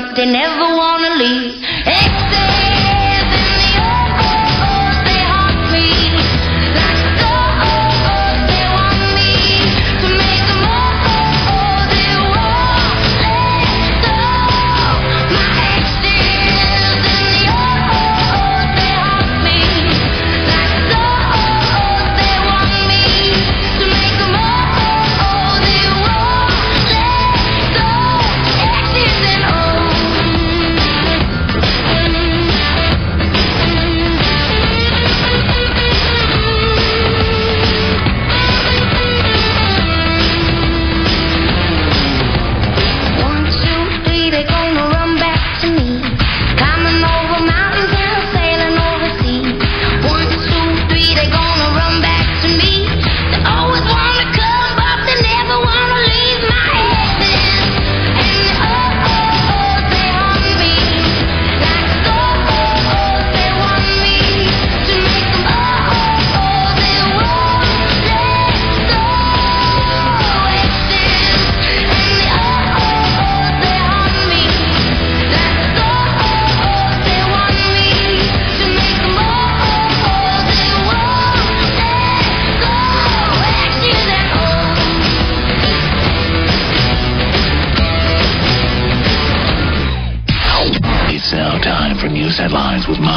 But they never wanna leave. Except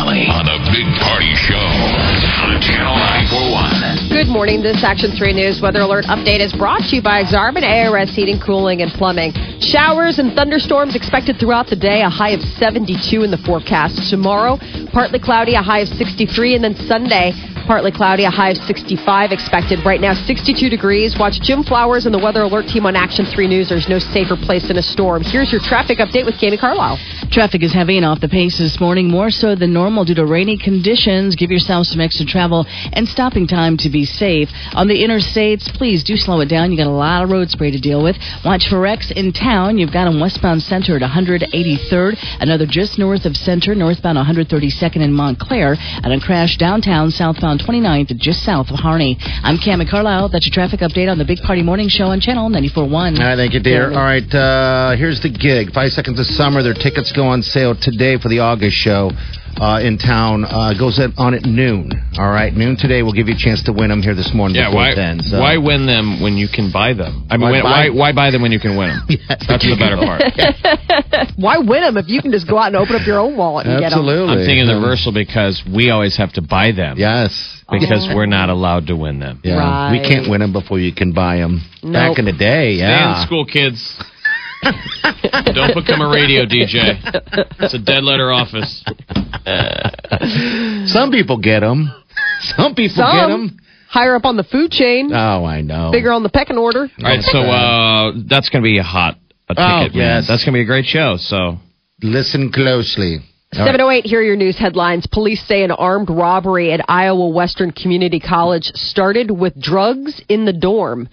Molly on the Big Party Show on Channel 941. Good morning. This Action 3 News weather alert update is brought to you by Exarban ARS Heating, Cooling, and Plumbing. Showers and thunderstorms expected throughout the day, a high of 72 in the forecast. Tomorrow, partly cloudy, a high of 63, and then Sunday, partly cloudy, a high of 65 expected. Right now, 62 degrees. Watch Jim Flowers and the weather alert team on Action 3 News. There's no safer place in a storm. Here's your traffic update with Jamie Carlisle. Traffic is heavy and off the pace this morning, more so than normal due to rainy conditions. Give yourself some extra travel and stopping time to be safe. On the interstates, please do slow it down. You got a lot of road spray to deal with. Watch for wrecks in town. You've got on westbound Center at 183rd, another just north of Center, northbound 132nd in Montclair, and a crash downtown southbound 29th just south of Harney. I'm Cami Carlisle. That's your traffic update on the Big Party Morning Show on Channel 94.1. All right, thank you, dear. All right, uh, here's the gig. Five Seconds of Summer. Their tickets go on sale today for the August show uh, in town. Uh, goes at, on at noon. All right, noon today. We'll give you a chance to win them here this morning. Yeah, why, it ends. So- why win them when you can buy them? I mean, Why why, buy- why, why buy them when you can win them? That's the better part. Why win them if you can just go out and open up your own wallet and get them? I'm thinking the reversal because we always have to buy them. Yes. Because Oh. we're not allowed to win them. Yeah, Right. we can't win them before you can buy them. Nope. Back in the day, Stay yeah. in school, kids. Don't become a radio DJ. It's a dead letter office. Some people get them. Some people Some. get them. Higher up on the food chain, Oh, I know. bigger on the pecking order. All right, so uh, that's going to be a hot a Oh, ticket. man. yes. That's going to be a great show. So Listen closely. 708, here are your news headlines. Police say an armed robbery at Iowa Western Community College started with drugs in the dorm.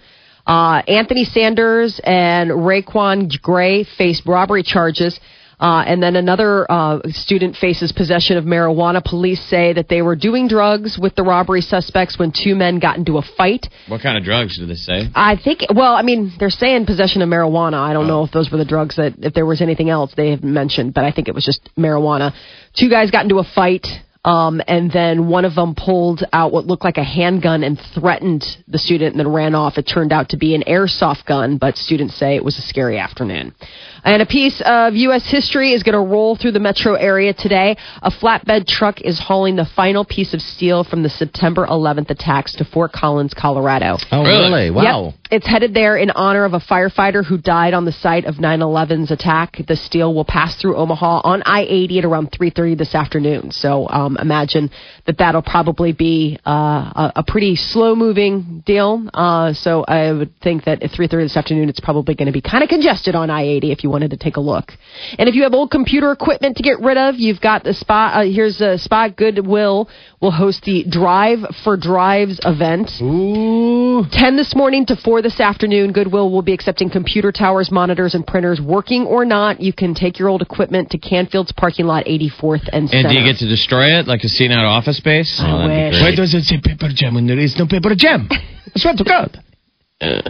Uh, Anthony Sanders and Raekwon Gray face robbery charges. Uh, and then another uh, student faces possession of marijuana. Police say that they were doing drugs with the robbery suspects when two men got into a fight. what kind of drugs did they say? I think, well, I mean, they're saying possession of marijuana. I don't know if those were the drugs that, if there was anything else they have mentioned, but I think it was just marijuana. Two guys got into a fight, um, and then one of them pulled out what looked like a handgun and threatened the student and then ran off. It turned out to be an airsoft gun, but students say it was a scary afternoon. And a piece of U.S. history is going to roll through the metro area today. A flatbed truck is hauling the final piece of steel from the September 11th attacks to Fort Collins, Colorado. Oh, really? Wow. Yep. It's headed there in honor of a firefighter who died on the site of 9/11's attack. The steel will pass through Omaha on I-80 at around 3:30 this afternoon. So um, um, imagine that that'll probably be uh, a, a pretty slow moving deal. Uh, so I would think that at 3:30 this afternoon, it's probably going to be kind of congested on I-80 if you wanted to take a look. And if you have old computer equipment to get rid of, you've got the spot. Uh, here's a spot. Goodwill will host the Drive for Drives event. Ooh. 10 this morning to 4 this afternoon. Goodwill will be accepting computer towers, monitors, and printers, working or not. You can take your old equipment to Canfield's parking lot, 84th and Center. And do you get to destroy it like a scene out of Office Space? I Oh, that'd wish. Why does it say paper jam when there is no paper jam? I swear to God.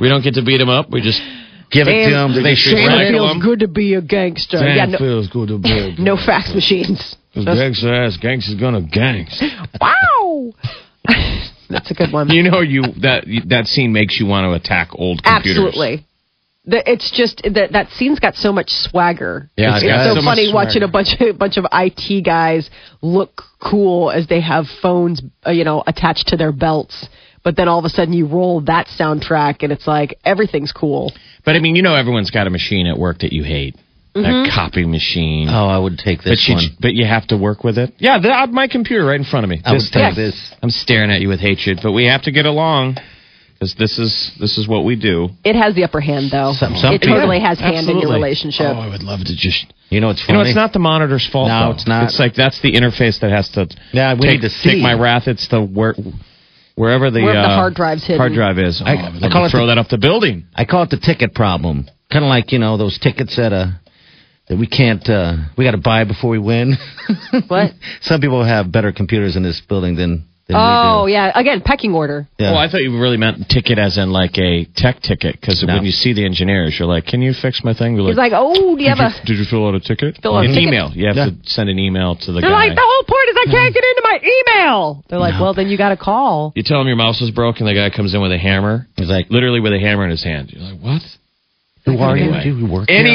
We don't get to beat them up. We just Give it to them. Damn, They just shake rattle it. It feels them. good to be a gangster. Damn yeah, no, feels good to be. no fax machines. Gangster ass, gangster's gonna gangs. Wow. That's a good one. you know you that that scene makes you want to attack old computers. Absolutely. The, it's just that that scene's got so much swagger. Yeah, it's, it's so, so funny watching a bunch of a bunch of IT guys look cool as they have phones, uh, you know, attached to their belts. But then all of a sudden you roll that soundtrack and it's like everything's cool. But I mean, you know, everyone's got a machine at work that you hate. That copy machine. Oh, I would take but this you one. but you have to work with it. Yeah, the, uh, my computer right in front of me. I would take this. I'm staring at you with hatred, but we have to get along because this is this is what we do. It has the upper hand though. Some- some it people- totally has hand in your relationship. Oh, I would love to just. You know, it's funny. You know, it's not the monitor's fault. No, though. it's not. It's like that's the interface that has to. Yeah, we take, need to see. take my wrath. It's the where wherever the Wherever the uh, hard drive's hidden. Hard drive is. Oh, I- I, I call to it throw the- that up the building. I call it the ticket problem. Kind of like you know those tickets at a that we can't. uh We got to buy before we win. What? Some people have better computers in this building than. than Oh we do. yeah, again pecking order. Yeah. Well, I thought you really meant ticket as in like a tech ticket because No. when you see the engineers, you're like, "Can you fix my thing?" They're He's like, oh, do you did, have a? you, did you fill out a ticket? Fill out a an ticket. email. You have Yeah. to send an email to the They're guy. like, the whole point is I can't get into my email. They're like, well, then you got to call. you tell them your mouse is broken. The guy comes in with a hammer, He's like, literally with a hammer in his hand. You're like, "What?" "Who are you? Anyway. Do you work here?"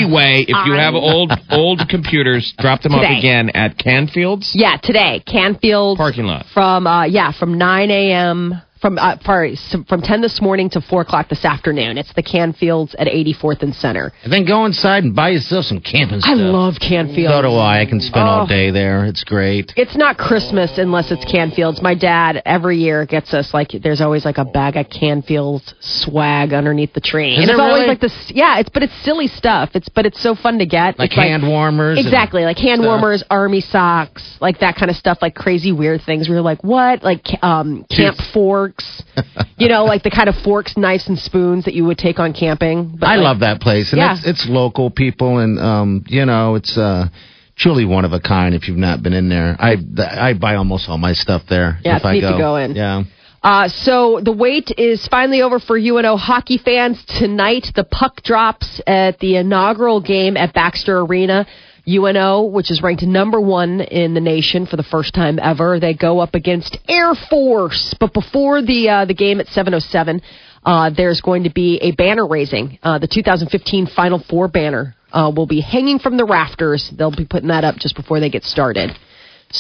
If you have old old computers, drop them Today. off again at Canfields Yeah, today, Canfield parking lot. from uh, yeah from 9 a.m. from uh, sorry from 10 this morning to 4 o'clock this afternoon. It's the Canfields at 84th and Center. And then go inside and buy yourself some camping stuff. I love Canfield. So do I. I can spend all Oh. day there. It's great. It's not Christmas unless it's Canfields. My dad every year gets us like there's always like a bag of Canfields swag underneath the tree. Is and it's there always like this yeah, it's but it's silly stuff. It's but it's so fun to get. Like it's hand warmers. Exactly, like hand stuff. warmers, army socks, like that kind of stuff, like crazy weird things. We were like, what? Like um, camp forks, you know, like the kind of forks, knives, and spoons that you would take on camping. But I like, love that place, and Yeah. it's it's local people, and um, you know, it's uh, truly one of a kind. If you've not been in there, I I buy almost all my stuff there. Yeah, if I go. to go in. Yeah, Uh, so the wait is finally over for UNO hockey fans tonight. The puck drops at the inaugural game at Baxter Arena. UNO, which is ranked number one in the nation for the first time ever, they go up against Air Force. But before the uh, the game at 7:07, uh, there's going to be a banner raising. Uh, the 2015 Final Four banner uh, will be hanging from the rafters. They'll be putting that up just before they get started.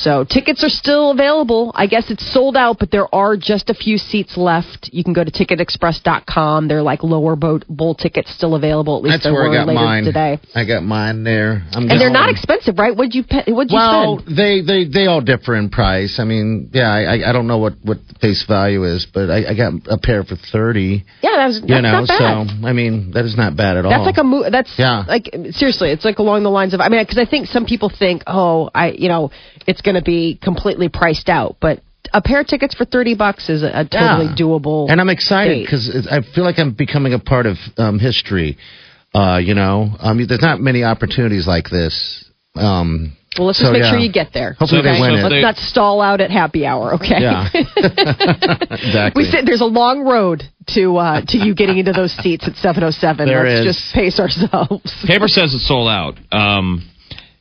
So tickets are still available. I guess it's sold out, but there are just a few seats left. You can go to ticketexpress.com. They're like lower boat bowl tickets still available. At least that's there where were I got later mine today. I got mine there. I'm And just- they're not expensive, right? What'd you pay, what'd you Well, spend? they, they they all differ in price. I mean, yeah, I I- don't know what what face value is, but I, I got a pair for thirty. Yeah, that was that's You know, so I mean, that is not bad at all. That's like a mo- that's Yeah. like seriously, it's like along the lines of I mean because I think some people think oh I you know it's going to be completely priced out, but a pair of tickets for thirty bucks is a, a totally Yeah. doable. And I'm excited because I feel like I'm becoming a part of um, history. Uh, you know, I mean, there's not many opportunities like this. Um, well, let's so, just make yeah. sure you get there. Hopefully So- they win so it. Let's they- not stall out at happy hour, okay? Yeah. exactly. We said there's a long road to uh, to you getting into those seats at 707. There Let's is. just pace ourselves. Paper says it's sold out. Um,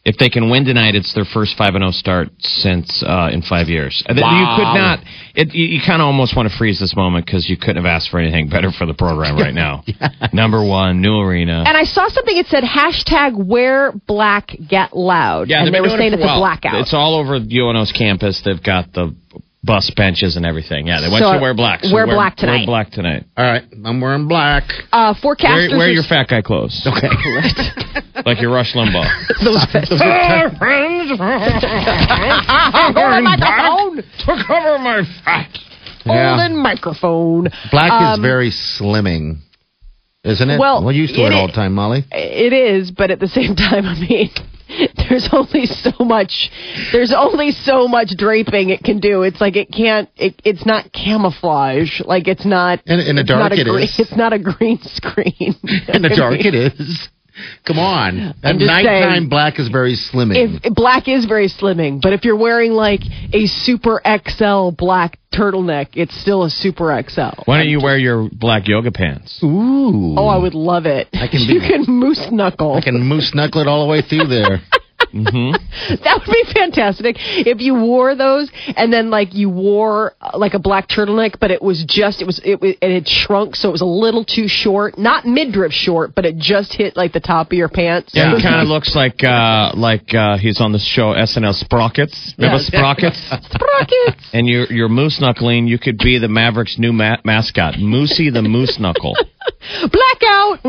if they can win tonight, it's their first five and zero start since uh, in five years. Uh, You could not. It, you you kind of almost want to freeze this moment because you couldn't have asked for anything better for the program right now. Number one, new arena. And I saw something. It said hashtag Wear Black Get Loud. yeah, and they've they been were saying it it's a a blackout. It's all over UNO's campus. They've got the bus benches and everything. Yeah, they want So, you to wear black. So wear black tonight. Wear black tonight. All right, I'm wearing black. Uh, Wear, forecasters wear are your fat guy clothes. Okay. like your Rush Limbaugh. Those friends. My microphone. to cover my fat. Yeah. Golden microphone. Black is Um, very slimming, isn't it? well, well, you used to wear it it all the time, Molly. It is, but at the same time, I mean, there's only so much. There's only so much draping it can do. It's like it can't. It, it's not camouflage. Like it's not. In- in the dark not a it green, is. It's not a green screen. In the dark, it is. Come on. At I'm just nighttime, saying. black is very slimming. If black is very slimming, but if you're wearing like a super XL black turtleneck, it's still a super XL. Why don't you wear your black yoga pants? Ooh. Oh, I would love it. I can be, you can moose knuckle. I can moose knuckle it all the way through there. That would be fantastic if you wore those and then like you wore uh, like a black turtleneck, but it was just it was it, was- it had shrunk, so it was a little too short, not midriff short, but it just hit like the top of your pants. Yeah, It kind of looks like uh, like uh, he's on the show SNL Sprockets. Remember Yes. Sprockets? sprockets. and you're you're moose knuckling. You could be the Mavericks' new ma- mascot, Moosey the Moose Knuckle. Blackout.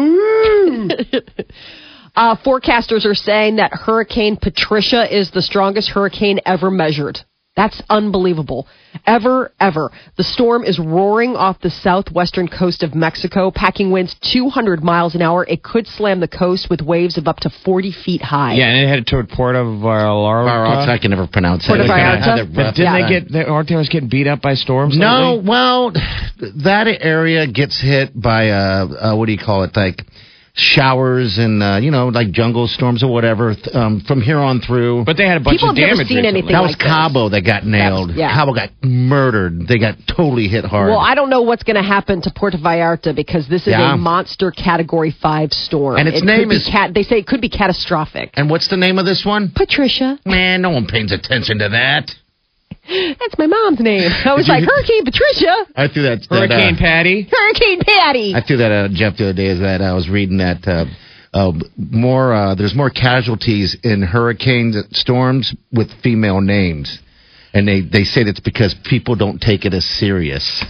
Uh, forecasters are saying that Hurricane Patricia is the strongest hurricane ever measured. That's unbelievable. Ever, ever. The storm is roaring off the southwestern coast of Mexico, packing winds 200 miles an hour. It could slam the coast with waves of up to 40 feet high. Yeah, and it headed toward Puerto Vallarta. Vallarta. I can never pronounce Puerto it. Vallarta? But didn't Yeah. they get? They, aren't they always getting beat up by storms? No, lately? well, that area gets hit by uh, uh what do you call it? Like showers and uh, you know, like jungle storms or whatever. th- Um, from here on through. But they had a bunch People of have never damage. seen recently. anything that was like this. Cabo that got nailed. yeah. Cabo got murdered. They got totally hit hard. Well, I don't know what's going to happen to Puerto Vallarta because this is Yeah. a monster Category Five storm, And its It name is- cat- they say it could be catastrophic. and what's the name of this one? Patricia, Man, no one pays attention to that. That's my mom's name. I was like Hurricane Patricia, I threw that. that, uh, Hurricane Patty. Hurricane Patty. I threw that at Jeff the other day. Is that I was reading that uh, uh, more? Uh, there's more casualties in hurricane storms with female names, and they they say that's because people don't take it as serious.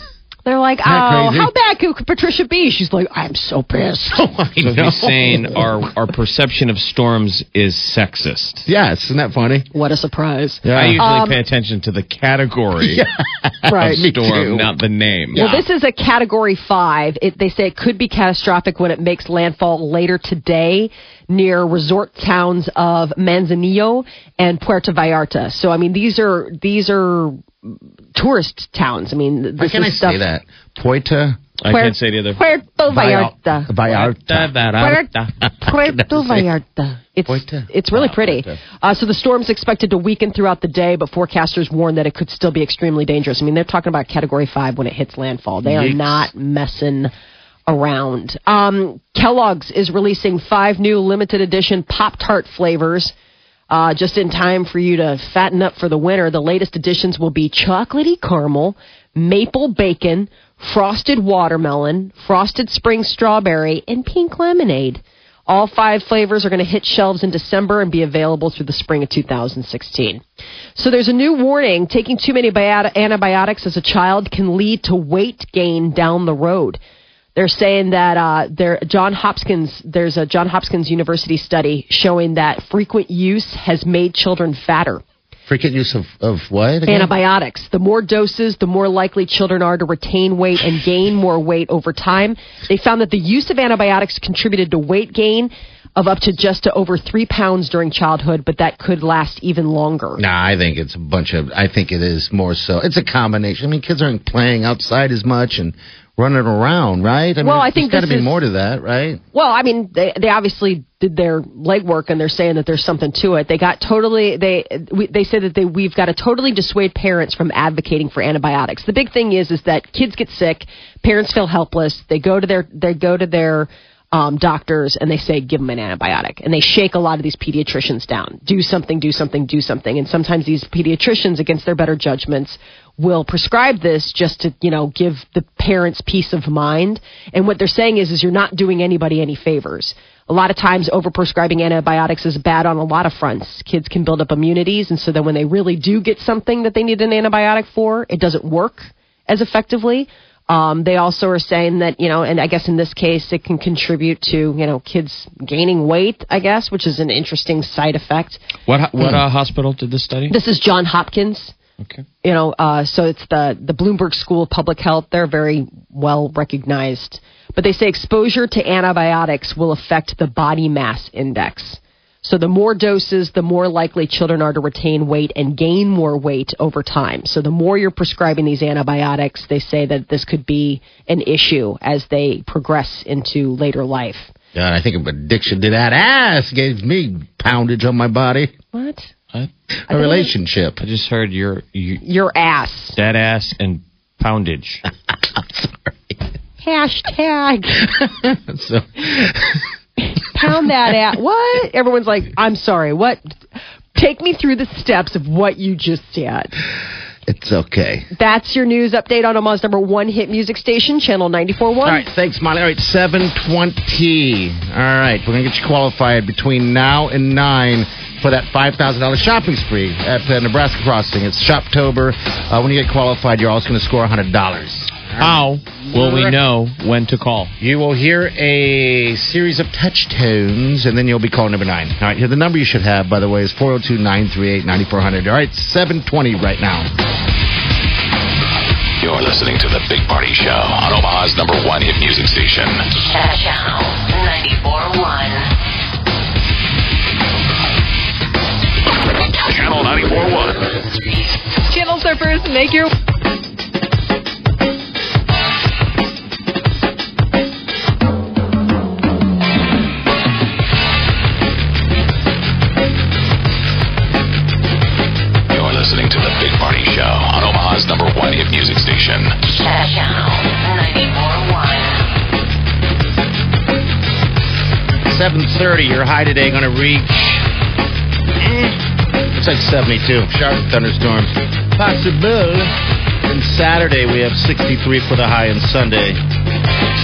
They're like, Isn't oh, how bad could Patricia be? She's like, I'm so pissed. Oh, I So know. he's saying our our perception of storms is sexist. yes, isn't that funny? What a surprise. Yeah. I usually Um, pay attention to the category Right. of storm, not the name. Well, this is a category five. It, they say it could be catastrophic when it makes landfall later today near resort towns of Manzanillo and Puerto Vallarta. So, I mean, these are these are tourist towns. I mean, this How can I is stuff. say that? Poita. I Puer- can't say the other. Puerto Vallarta. Vallarta. Puerto, Puerto Vallarta. It's Puerto- it's really pretty. Uh, so the storm's expected to weaken throughout the day, but forecasters warn that it could still be extremely dangerous. I mean, they're talking about Category Five when it hits landfall. They are not messing around. Um, Kellogg's is releasing five new limited edition Pop Tart flavors. Uh, just in time for you to fatten up for the winter. The latest additions will be chocolatey caramel, maple bacon, frosted watermelon, frosted spring strawberry, and pink lemonade. All five flavors are going to hit shelves in December and be available through the spring of 2016. So there's a new warning. Taking too many biot- antibiotics as a child can lead to weight gain down the road. They're saying that uh, there, John Hopkins, there's a John Hopkins University study showing that frequent use has made children fatter. Frequent use of, of what? again? Antibiotics. The more doses, the more likely children are to retain weight and gain more weight over time. They found that the use of antibiotics contributed to weight gain of up to just to over three pounds during childhood, but that could last even longer. Nah, I think it's a bunch of. I think it is more so. It's a combination. I mean, kids aren't playing outside as much and running around, right? I mean, Well, I think there's got to be is- more to that, right? Well, I mean, they they obviously did their legwork, and they're saying that there's something to it. They got totally they we, they say that they we've got to totally dissuade parents from advocating for antibiotics. The big thing is is that kids get sick, parents feel helpless. They go to their they go to their um, doctors and they say give them an antibiotic, and they shake a lot of these pediatricians down. Do something, do something, do something, and sometimes these pediatricians, against their better judgments, will prescribe this just to you know give the parents peace of mind. And what they're saying is is you're not doing anybody any favors. a lot of times overprescribing antibiotics is bad on a lot of fronts. Kids can build up immunities, and so then when they really do get something that they need an antibiotic for, it doesn't work as effectively. Um, they also are saying that you know, and I guess in this case, it can contribute to you know kids gaining weight. I guess, which is an interesting side effect. What what uh, hospital did this study? This is John Hopkins. Okay. You know, uh, so it's the the Bloomberg School of Public Health. They're very well recognized, but they say exposure to antibiotics will affect the body mass index. So the more doses, the more likely children are to retain weight and gain more weight over time. So the more you're prescribing these antibiotics, they say that this could be an issue as they progress into later life. God, I think of addiction to that ass gave me poundage on my body. What? What? A relationship. I just heard your you, Your ass. that ass and poundage. Hashtag so, pound that ass. What? Everyone's like, I'm sorry. What? Take me through the steps of what you just said. it's okay. That's your news update on Omaha's number one hit music station, Channel 94.1. All right, thanks, Molly. All right, 720. All right, we're going to get you qualified between now and 9 for that $5,000 shopping spree at uh, Nebraska Crossing. It's Shoptober. Uh, when you get qualified, you're also going to score $100. How will we know when to call? You will hear a series of touch tones, and then you'll be calling number nine. All right, here the number you should have, by the way, is 402 938 9400. All right, 720 right now. You're listening to the Big Party Show on Omaha's number one hit music station. Station. Channel 94.1. 730, your high today going to reach. eh, It's like 72. Sharp thunderstorms. Possible. And Saturday, we have 63 for the high, and Sunday,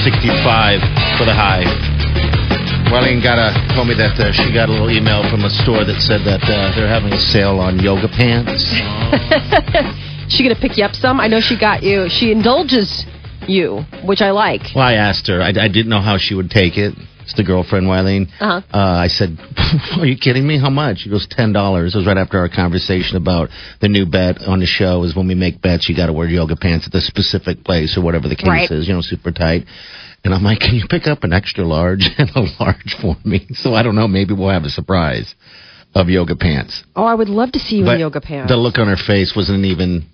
65 for the high. Marlene got a, told me that uh, she got a little email from a store that said that uh, they're having a sale on yoga pants. She gonna pick you up some? I know she got you. She indulges you, which I like. Well, I asked her. I, I didn't know how she would take it. It's the girlfriend, Wileen. Uh-huh. Uh, I said, "Are you kidding me? How much?" She goes, ten dollars." It was right after our conversation about the new bet on the show. Is when we make bets, you got to wear yoga pants at the specific place or whatever the case Right. is. You know, super tight. And I'm like, "Can you pick up an extra large and a large for me?" So I don't know. Maybe we'll have a surprise of yoga pants. Oh, I would love to see you But in yoga pants. the look on her face wasn't even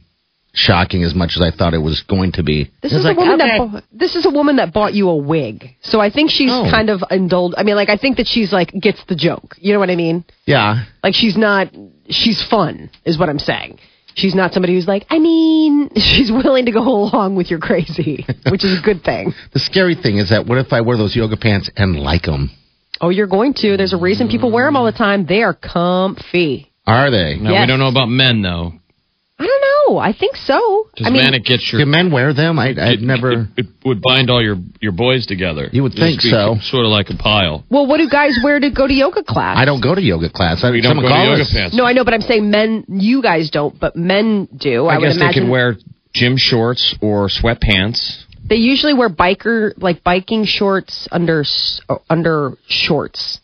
shocking as much as I thought it was going to be. This It was is like, a woman okay. that bought, this is a woman that bought you a wig. So I think she's Oh. kind of indulged. I mean, like I think that she's like gets the joke. You know what I mean? yeah. Like she's not. She's fun, is what I'm saying. She's not somebody who's like. I mean, she's willing to go along with your crazy, which is a good thing. The scary thing is that what if I wear those yoga pants and like them? Oh, you're going to. There's a reason people wear them all the time. They are comfy. Are they? No, we don't know about men though. I don't know. I think so. Does I mean, man it gets your Do men wear them? I, I've it, never. It, it would bind all your your boys together. You would think so. Sort of like a pile. well, what do guys wear to go to yoga class? I don't go to yoga class. I, We don't go to yoga us. pants. No, I know, but I'm saying men. You guys don't, but men do. I, I, would guess they imagine could wear gym shorts or sweatpants. They usually wear biker like biking shorts under uh, under shorts.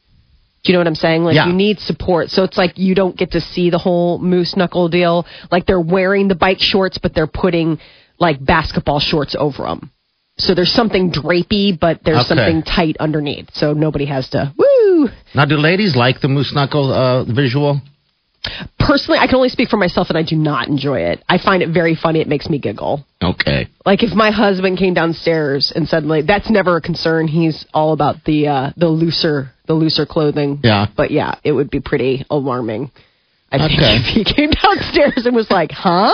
Do you know what I'm saying? Like Yeah. you need support, so it's like you don't get to see the whole moose knuckle deal. Like they're wearing the bike shorts, but they're putting like basketball shorts over them. So there's something drapey, but there's Okay. something tight underneath, so nobody has to woo. Now, do ladies like the moose knuckle uh, visual? Personally, I can only speak for myself, and I do not enjoy it. I find it very funny. It makes me giggle. Okay. Like if my husband came downstairs and suddenly that's never a concern. He's all about the uh, the looser the looser clothing. Yeah. But yeah, it would be pretty alarming. I think Okay. if he came downstairs and was like, "Huh?"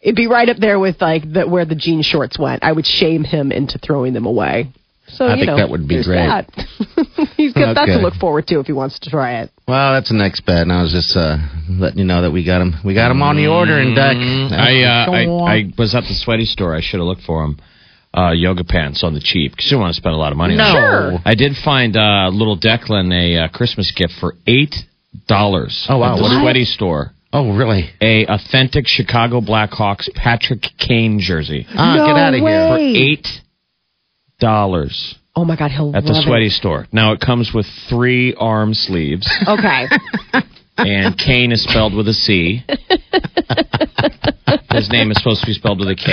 It'd be right up there with like the, where the jean shorts went. I would shame him into throwing them away. So I you think know, that would be there's great. That. He's got that to look forward to if he wants to try it. Well, that's the next bet, and I was just uh, letting you know that we got him. We got him on the order in deck. I, uh, I I was at the sweaty store. I should have looked for them. Uh, yoga pants on the cheap because you don't want to spend a lot of money. No. on it. Sure. I did find uh, little Declan a uh, Christmas gift for eight dollars. Oh, wow. At the What? sweaty store. Oh, really? A authentic Chicago Blackhawks Patrick Kane jersey Ah, No get out of here. for eight dollars Oh my God, he'll at the sweaty it. store. Now it comes with three arm sleeves, Okay. and Kane is spelled with a C. His name is supposed to be spelled with a K.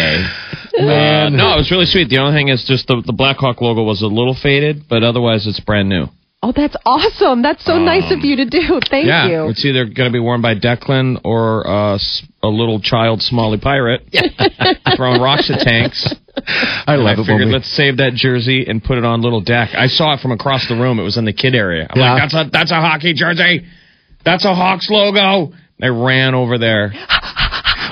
Uh, no, it was really sweet. The only thing is just the, the Blackhawk logo was a little faded, but otherwise it's brand new. Oh, that's awesome. That's so nice of you to do. Thank yeah, you. it's either going to be worn by Declan or uh, s- a little child Somali pirate throwing rocks at tanks. I And I love it. figured we- let's save that jersey and put it on little Deck. I saw it from across the room. It was in the kid area. I'm Yeah. like, that's a that's a hockey jersey. That's a Hawks logo. They ran over there.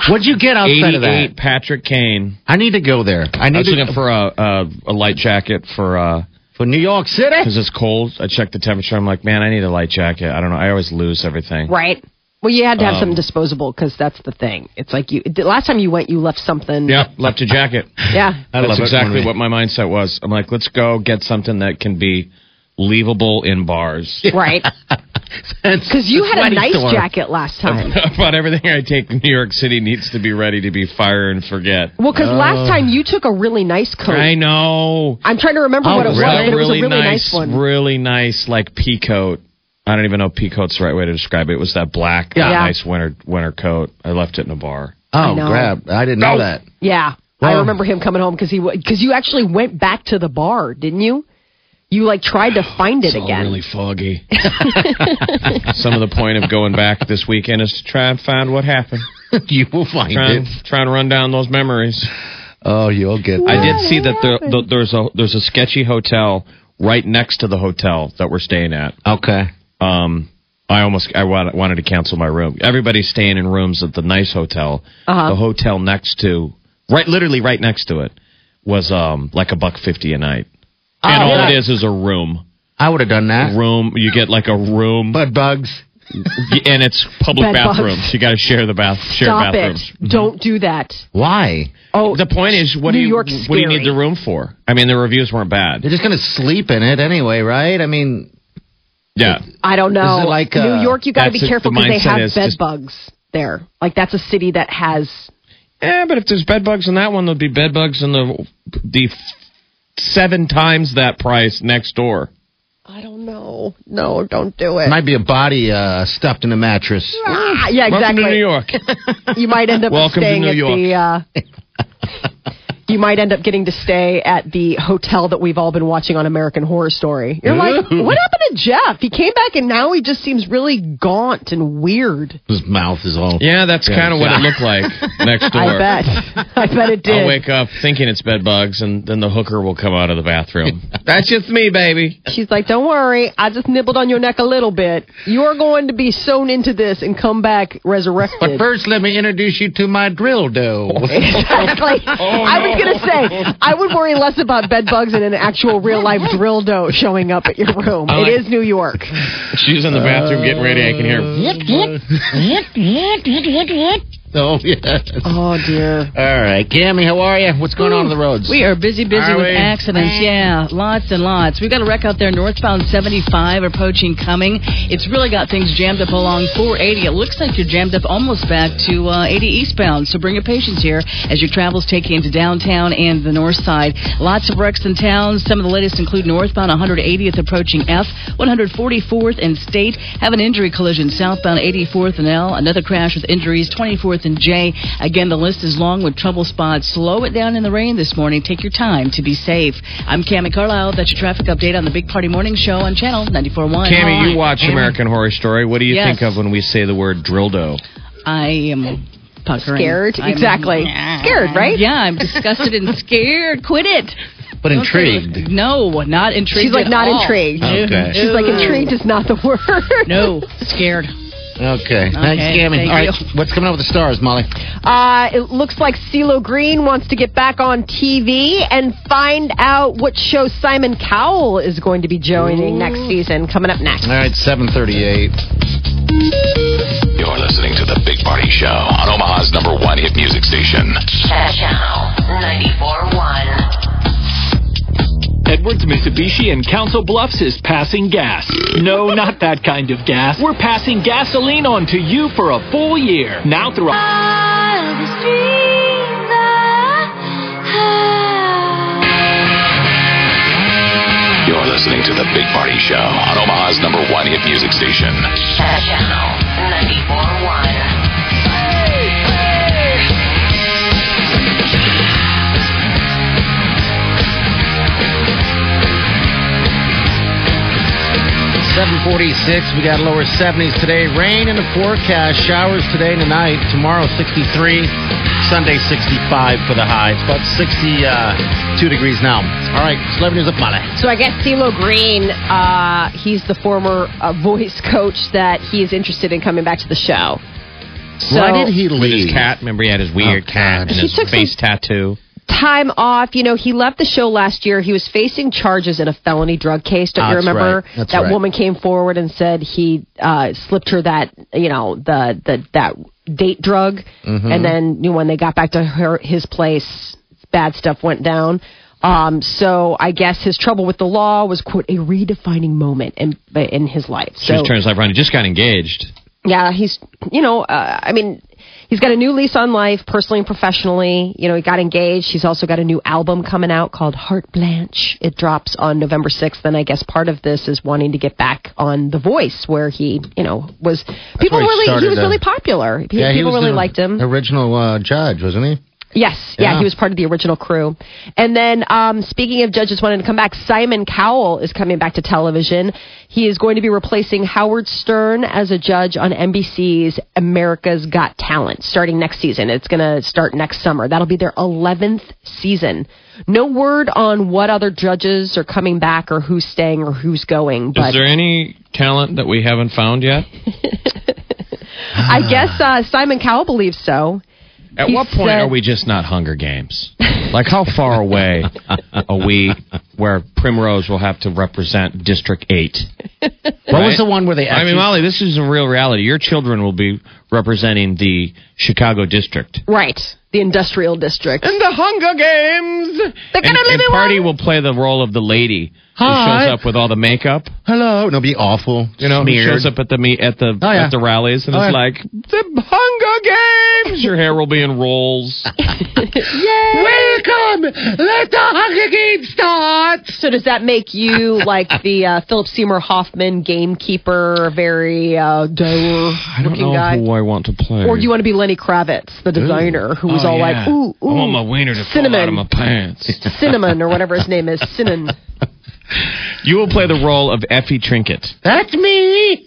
What'd you get outside of that? 88 Patrick Kane. I need to go there. I I need was to looking for a, a a light jacket for uh for New York City. because it's cold. I checked the temperature. I'm like, man, I need a light jacket. I don't know. I always lose everything. Right. Well, you had to have Um, something disposable because that's the thing. It's like you. The last time you went, you left something. Yeah, left a jacket. Yeah. I That's love exactly when what my mindset was. I'm like, let's go get something that can be leavable in bars. Right. Because you had a nice jacket last time. About everything I take in New York City needs to be ready to be fire and forget. Well, because last time you took a really nice coat. I know. I'm trying to remember Oh, what it was, really? but it was a really nice, nice, one. really nice, like pea coat. I don't even know if pea coat's the right way to describe it. It was that black, Yeah. Yeah. nice winter winter coat. I left it in a bar. Oh, know. grab! I didn't know Go. that. Yeah. I remember him coming home because he because you actually went back to the bar, didn't you? You like tried to find it It's all again. really foggy. Some of the point of going back this weekend is to try and find what happened. you will find Try and, it. try and run down those memories. Oh, you'll get. I did see that there, the, there's a there's a sketchy hotel right next to the hotel that we're staying at. Okay. Um, I almost I wanted, wanted to cancel my room. Everybody's staying in rooms at the nice hotel. Uh-huh. The hotel next to, right, literally right next to it, was um like a buck fifty a night. And all yeah. it is is a room. I would have done that. Room. You get like a room, Bud bugs. and it's public Bed bugs. bathrooms. You got to share the bath, share Stop bathrooms. it! Don't do that. Why? Oh, The point is, what New do you York's what do you need the room for? I mean, the reviews weren't bad. They're just gonna sleep in it anyway, right? I mean, Yeah, I don't know. Is it like, uh, New York, you got to be that's it. careful The because they have bed just- bugs there. Like that's a city that has. Yeah, but if there's bed bugs in that one, there'll be bed bugs in the the seven times that price next door. I don't know. No, don't do it. might be a body uh, stuffed in a mattress. Ah, yeah, Welcome exactly. to New York. You might end up Welcome to staying New at York. the. Uh, you might end up getting to stay at the hotel that we've all been watching on American Horror Story. You're like, what happened to Jeff? He came back and now he just seems really gaunt and weird. His mouth is all. Yeah, that's kind of what it looked like next door. I bet. I bet it did. I'll wake up thinking it's bed bugs, and then the hooker will come out of the bathroom. That's just me, baby. She's like, don't worry. I just nibbled on your neck a little bit. You're going to be sewn into this and come back resurrected. But first, let me introduce you to my drill dildo. Exactly. Oh, I was going to say, I would worry less about bed bugs and an actual real life drill dildo showing up at your room. Like- it is New York. She's in the bathroom getting ready. I can hear. oh yes. Oh, dear. All right, Cammy, how are you? What's going on on the roads? We are busy, busy Are with we? accidents. Yeah, lots and lots. We've got a wreck out there, northbound 75 approaching coming. It's really got things jammed up along 480. It looks like you're jammed up almost back to uh, 80 eastbound. So bring your patience here as your travels take you into downtown and the north side. Lots of wrecks in town. Some of the latest include northbound 180th approaching F, 144th and State. Have an injury collision southbound 84th and L. Another crash with injuries 24th and J. Again, the list is long with trouble spots. Slow it down in the rain this morning. Take your time to be safe. I'm Cami Carlisle. That's your traffic update on the Big Party Morning Show on Channel 94.1. Cammy, you watch American Horror Story. What do you Yes. think of when we say the word dildo? I am puckering. Scared? I'm- Exactly. Scared, right? Yeah, I'm disgusted and scared. Quit it. but intrigued. No, not intrigued. She's like, at not all. intrigued. Okay. She's like, intrigued is not the word. No, scared. Okay. Thanks, Cammy. thank All right, you. what's coming up with the stars, Molly? Uh, it looks like CeeLo Green wants to get back on TV and find out what show Simon Cowell is going to be joining next season. Coming up next. All right, seven thirty-eight. You're listening to the Big Party Show on Omaha's number one hit music station. Channel 94.1. Edwards Mitsubishi in Council Bluffs is passing gas. No, not that kind of gas. We're passing gasoline on to you for a full year. Now through. You're listening to The Big Party Show on Omaha's number one hit music station. Channel 94.1. Seven forty-six. We got lower seventies today. Rain in the forecast. Showers today and tonight. Tomorrow sixty-three. Sunday sixty-five for the high. It's about sixty-two degrees now. All right, celebrity news up, Molly. So I guess CeeLo Green, uh, he's the former uh, voice coach that he is interested in coming back to the show. So, Why did he With his leave? cat. Remember, he had his weird Oh, cat God. and He his took some- face tattoo. Time off. You know, he left the show last year. He was facing charges in a felony drug case. Don't you remember? right. That right. woman came forward and said he uh, slipped her that, you know, the the that date drug, Mm-hmm. and then you know, when they got back to her his place, bad stuff went down. Um, so I guess his trouble with the law was quote a redefining moment in in his life. So So he turns life around. He just got engaged. yeah, he's you know, uh, I mean, he's got a new lease on life, personally and professionally. You know, he got engaged. He's also got a new album coming out called Heart Blanche. It drops on November sixth, and I guess part of this is wanting to get back on The Voice, where he, you know, was people he really he was really popular. Yeah, people really the liked him. Original uh, judge, wasn't he? Yes, yeah. Yeah. he was part of the original crew. And then, um, speaking of judges wanting to come back, Simon Cowell is coming back to television. He is going to be replacing Howard Stern as a judge on NBC's America's Got Talent starting next season. It's going to start next summer. That'll be their 11th season. No word on what other judges are coming back or who's staying or who's going, but Is there any talent that we haven't found yet? I guess uh, Simon Cowell believes so. At He what point said- are we just not Hunger Games? Like, how far away are we where Primrose will have to represent District 8? What was the one where they I mean, Molly, this is a real reality. Your children will be representing the Chicago district. Right. The industrial district. In the Hunger Games! They're And, and Party one- will play the role of the lady Hi. who shows up with all the makeup. Hello. No, be awful. You know, who Smeared. shows up at the me- at the Oh, yeah. at the rallies and Oh, it's yeah. like the Hunger Games. Your hair will be in rolls. Yay! Welcome. Let the Hunger Games start. So does that make you like the uh, Philip Seymour Hoffman gamekeeper, very uh, dour I don't know guy? who I want to play. Or do you want to be Lenny Kravitz, the designer, who was Oh, all yeah. like, ooh, ooh, I want my wiener to cinnamon, fall out of my pants. cinnamon, or whatever his name is, cinnamon. you will play the role of Effie Trinket. That's me.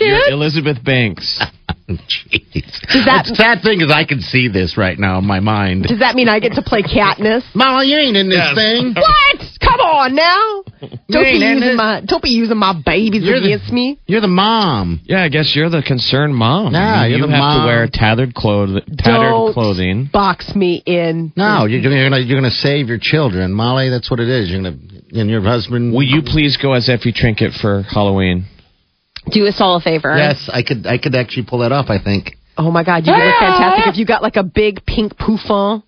You're Elizabeth Banks. Jeez. Does that- the sad thing is, I can see this right now in my mind. Does that mean I get to play Katniss? Molly, you ain't in this Yes. thing. What? Come on now! Don't be using my don't be using my babies You're the- against me. You're the mom. Yeah, I guess you're the concerned mom. Yeah, you you're the have mom. to wear tattered clothes, tattered Don't clothing. box me in. No, you're, you're gonna you're gonna save your children, Molly. That's what it is. You're gonna and your husband. Will you please go as Effie Trinket for Halloween? Do us all a favor. Yes, I could. I could actually pull that off. I think. Oh my God, you would look fantastic if you got like a big pink bouffant,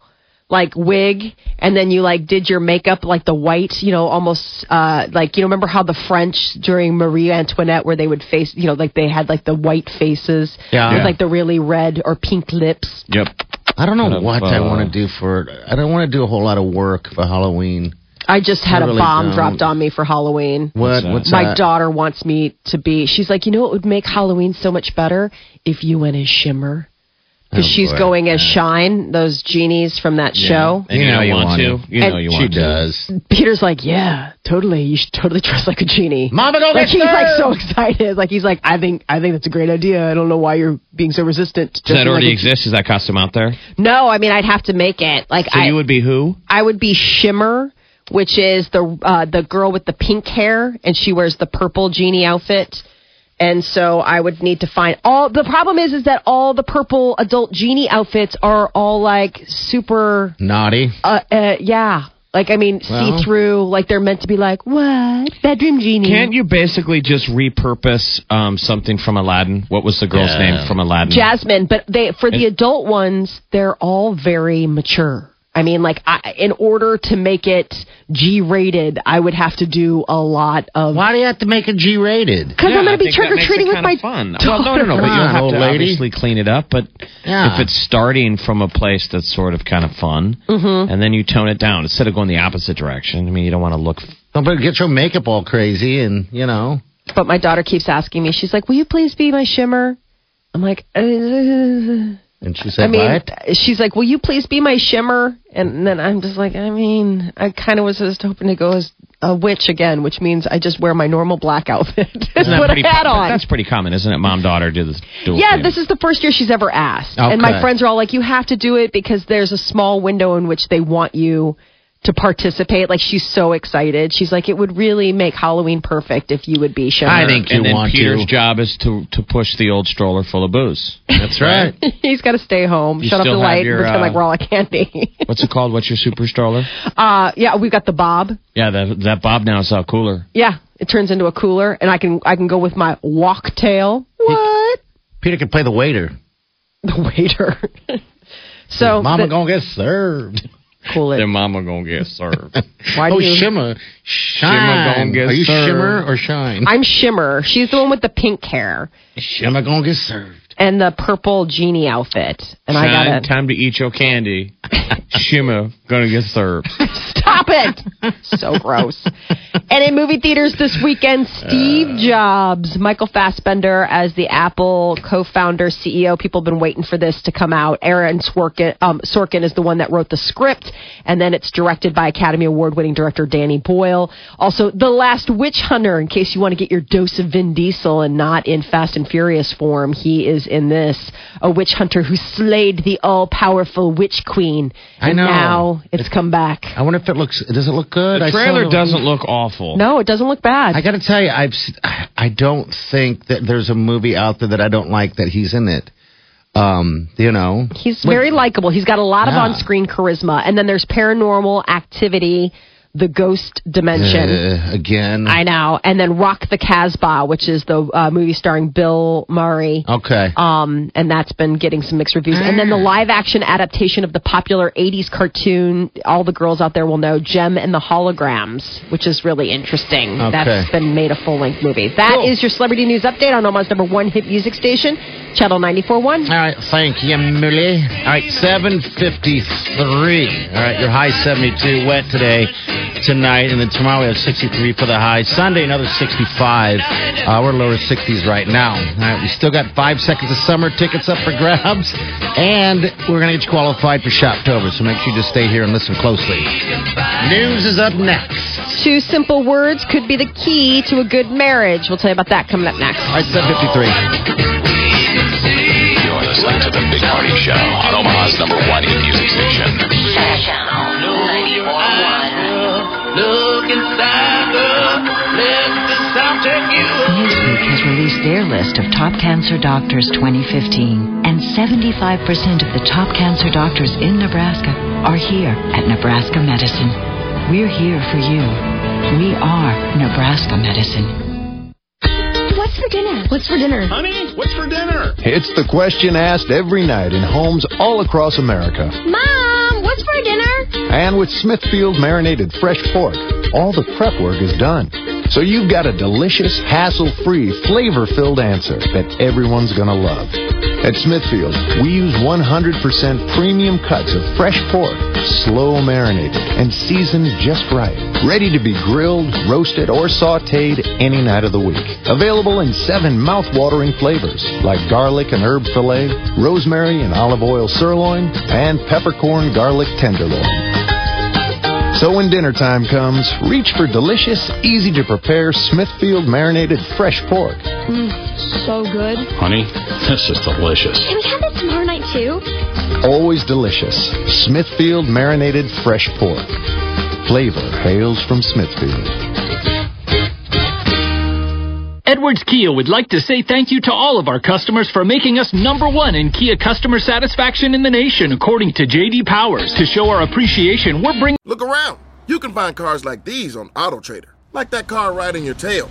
like wig, and then you like did your makeup like the white, you know, almost uh like you know, remember how the French during Marie Antoinette, where they would face, you know, like they had like the white faces Yeah. with Yeah. like the really red or pink lips. Yep. I don't know Kind of, what I uh, want to do for. I don't want to do a whole lot of work for Halloween. I just had I a really bomb don't. dropped on me for Halloween. What? that? What's My that? daughter wants me to be. She's like, you know, what would make Halloween so much better if you went as Shimmer. Because Oh, she's boy. going as Shine, those genies from that show. And you, know you want, to. You know And you She want to. does. Peter's like, yeah, totally. You should totally dress like a genie. Mama, go like get he's like so excited. Like he's like, I think I think that's a great idea. I don't know why you're being so resistant. to Does that already like a- exist? Is that costume out there? No, I mean I'd have to make it. Like So I, you would be who? I would be Shimmer, which is the uh, the girl with the pink hair, and she wears the purple genie outfit. And so I would need to find all. The problem is, is that all the purple adult genie outfits are all like super. Naughty. Uh, uh yeah. Like I mean, Well- see through. Like they're meant to be like what bedroom genie. Can't you basically just repurpose um, something from Aladdin? What was the girl's Yeah. name from Aladdin? Jasmine, but they for the It- adult ones, they're all very mature. I mean, like I, in order to make it G-rated, I would have to do a lot of. Why do you have to make it G-rated? Because I'm going to be trick or treating with my fun. Well, no, no, no. But Come you'll on, have to lady. obviously clean it up. But Yeah. if it's starting from a place that's sort of kind of fun, Mm-hmm. and then you tone it down instead of going the opposite direction. I mean, you don't want to look. Don't but get your makeup all crazy and you know. But my daughter keeps asking me. She's like, "Will you please be my shimmer?" I'm like, uh, And she said, I mean, "What?" she's like, "Will you please be my shimmer?" And then I'm just like, I mean, I kind of was just hoping to go as a witch again, which means I just wear my normal black outfit and Isn't that put pretty, a hat on. That's pretty common, isn't it? Mom, daughter do this. Do Yeah, this is the first year she's ever asked. And my friends are all like, you have to do it because there's a small window in which they want you to participate. Like, she's so excited. She's like, it would really make Halloween perfect if you would be Shimmer. I think you and then Peter's to. job is to to push the old stroller full of booze. That's right. He's got to stay home, You shut off the still light, your, and pretend uh, like we're all at candy. What's it called? What's your super stroller? uh, yeah, we've got the Bob. Yeah, that that Bob now is out cooler. Yeah, it turns into a cooler, and I can I can go with my walk tail. What? Peter can play the waiter. The waiter. so Mama the- gonna get served. Cool Their mama gonna get served. Why do oh, you? shimmer, shine. gonna get Are you served. shimmer or shine? I'm Shimmer. She's the one with the pink hair shimmer gonna get served. And the purple genie outfit, and I got to time to eat your candy. Shimmer gonna get served. Stop it! so gross. And in movie theaters this weekend, Steve Jobs, Michael Fassbender as the Apple co-founder, CEO. People have been waiting for this to come out. Aaron Sorkin, um, Sorkin is the one that wrote the script, and then it's directed by Academy Award-winning director Danny Boyle. Also, The Last Witch Hunter. In case you want to get your dose of Vin Diesel and not in Fast and Furious form, he is in this. A witch hunter who slayed the all-powerful Witch Queen. I And know. now it's come back. I wonder if it looks. Does it look good? The I saw trailer the- doesn't look awful. No, it doesn't look bad. I got to tell you, I've. s- I don't think that there's a movie out there that I don't like that he's in it. Um, you know, He's very likable. He's got a lot of Yeah. on-screen charisma. And then there's Paranormal Activity, The Ghost Dimension. uh, again. I know. And then Rock the Casbah, which is the uh, movie starring Bill Murray. okay. Um, and that's been getting some mixed reviews. And then the live action adaptation of the popular 80s cartoon, all the girls out there will know, Jem and the Holograms, which is really interesting. Okay. That's been made a full length movie. That is Cool. your celebrity news update on Omaha's number one hit music station, Channel 94.1. All right, thank you, Millie. All right, 753. All right, your high 72 wet today, tonight, and then tomorrow we have 63 for the high. Sunday, another 65. Uh, we're lower 60s right now. All right, we still got five seconds of summer tickets up for grabs, and we're going to get you qualified for Shoptober, so make sure you just stay here and listen closely. News is up next. Two simple words could be the key to a good marriage. We'll tell you about that coming up next. All right, 753. You're listening to the Big Party Show on Omaha's number one hit music station. Newsweek has released their list of top cancer doctors 2015, and 75% of the top cancer doctors in Nebraska are here at Nebraska Medicine. We're here for you. We are Nebraska Medicine. What's for dinner? What's for dinner? Honey, what's for dinner? It's the question asked every night in homes all across America. Mom, what's for dinner? And with Smithfield marinated fresh pork, all the prep work is done. So you've got a delicious, hassle-free, flavor-filled answer that everyone's gonna love. At Smithfield, we use 100% premium cuts of fresh pork, slow marinated, and seasoned just right. Ready to be grilled, roasted, or sauteed any night of the week. Available in seven mouth-watering flavors like garlic and herb filet, rosemary and olive oil sirloin, and peppercorn garlic tenderloin. So when dinner time comes, reach for delicious, easy to prepare Smithfield marinated fresh pork. Mm, so good. Honey, this is delicious. Can we have it tomorrow night too? Always delicious. Smithfield marinated fresh pork. Flavor hails from Smithfield. Edwards Kia would like to say thank you to all of our customers for making us number one in Kia customer satisfaction in the nation, according to JD Powers. To show our appreciation, we're bringing. Look around. You can find cars like these on AutoTrader, like that car riding your tail.